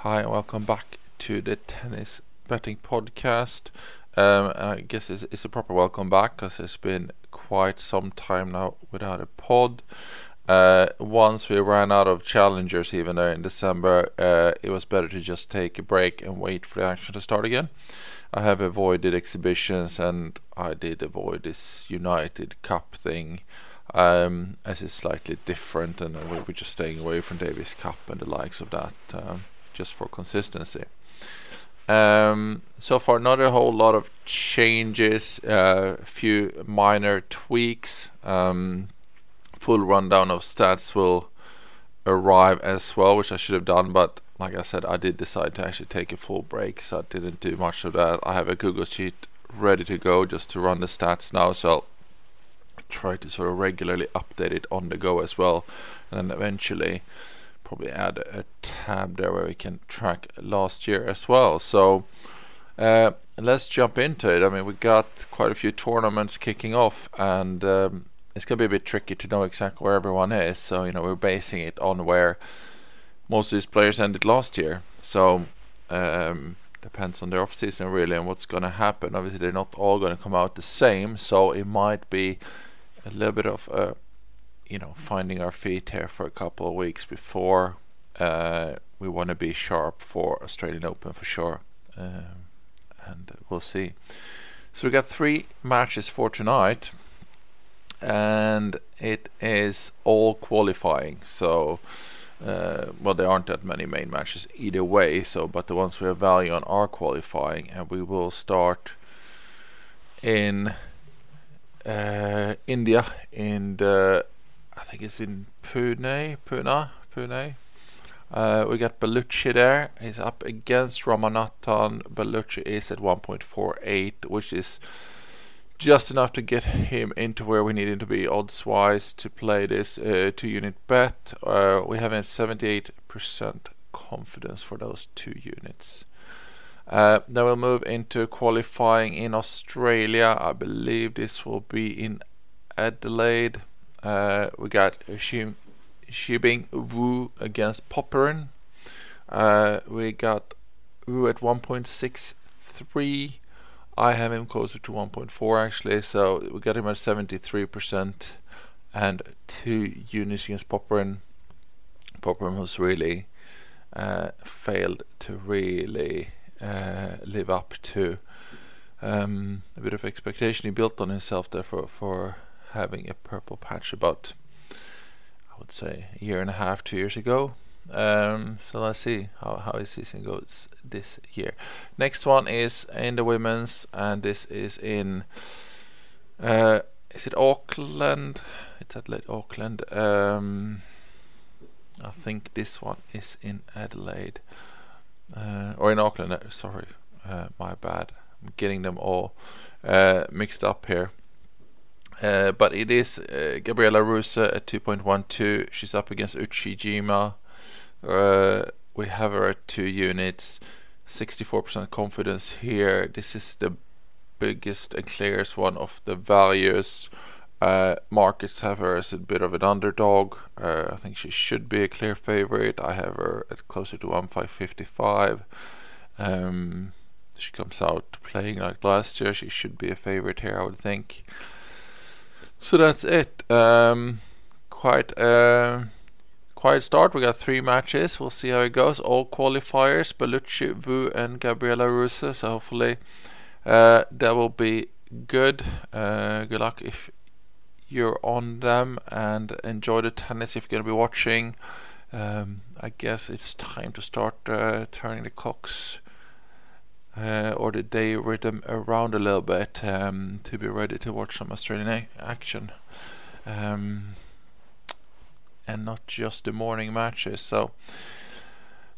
Hi, and welcome back to the tennis betting podcast. Um, I guess it's, it's, a proper welcome back because it's been quite some time now without a pod. Uh, once we ran out of challengers, even though in December, uh, it was better to just take a break and wait for the action to start again. I have avoided exhibitions and I did avoid this United Cup thing um, as it's slightly different and we're just staying away from Davis Cup and the likes of that um, just for consistency. Um, so far, not a whole lot of changes, a uh, few minor tweaks. Um, full rundown of stats will arrive as well, which I should have done, but like I said, I did decide to actually take a full break, so I didn't do much of that. I have a Google Sheet ready to go just to run the stats now, so I'll try to sort of regularly update it on the go as well, and then eventually probably add a tab there where we can track last year as well. So uh, let's jump into it. I mean, we got quite a few tournaments kicking off, and um, it's going to be a bit tricky to know exactly where everyone is. So you know, we're basing it on where most of these players ended last year. So um, depends on their off season really and what's going to happen. Obviously, they're not all going to come out the same, so it might be a little bit of uh, you know finding our feet here for a couple of weeks before uh, we want to be sharp for Australian Open for sure, um, and we'll see. So we got three matches for tonight, and it is all qualifying. So. Uh, well, there aren't that many main matches either way. So, but the ones we have value on are qualifying, and we will start in uh, India in the I in Pune, Pune, Pune. Uh, we got Bellucci there. He's up against Ramanathan. Bellucci is at 1.48, which is just enough to get him into where we need him to be odds wise to play this uh, two unit bet. Uh, we have a 78% confidence for those two units. Uh, then we'll move into qualifying in Australia. I believe this will be in Adelaide. Uh, we got Yibing Wu against Popyrin. Uh, we got Wu at 1.63 I have him closer to 1.4 actually, so we got him at 73% and two units against Popyrin. Popyrin has really uh, failed to really uh, live up to um, a bit of expectation he built on himself there for, for having a purple patch about, I would say, a year and a half, two years ago. Um, so let's see how, how his season goes this year. Next one is in the women's, and this is in. Uh, is it Auckland? It's Adelaide, Auckland. Um, I think this one is in Adelaide uh, or in Auckland. Uh, sorry, uh, my bad. I'm getting them all uh, mixed up here. Uh, but it is uh, Gabriela Ruse at 2.12. She's up against Uchijima. Uh, we have her at two units, 64% confidence here. This is the biggest and clearest one of the values. Uh, markets have her as a bit of an underdog. Uh, I think she should be a clear favorite. I have her at closer to 1.555. Um, she comes out playing like last year. She should be a favorite here, I would think. So that's it. Um, quite. a quiet start. We got three matches. We'll see how it goes. All qualifiers: Bellucci, Wu, and Gabriela Ruse. So hopefully uh, that will be good. Uh, good luck if you're on them and enjoy the tennis if you're going to be watching. Um, I guess it's time to start uh, turning the clocks uh, or the day rhythm around a little bit um, to be ready to watch some Australian action. Um, and not just the morning matches. So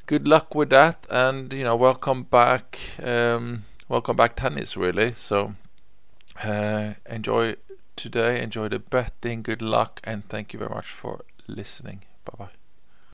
good luck with that, and you know, welcome back, um, welcome back tennis, really. So uh, enjoy today, enjoy the betting. Good luck, and thank you very much for listening. Bye bye.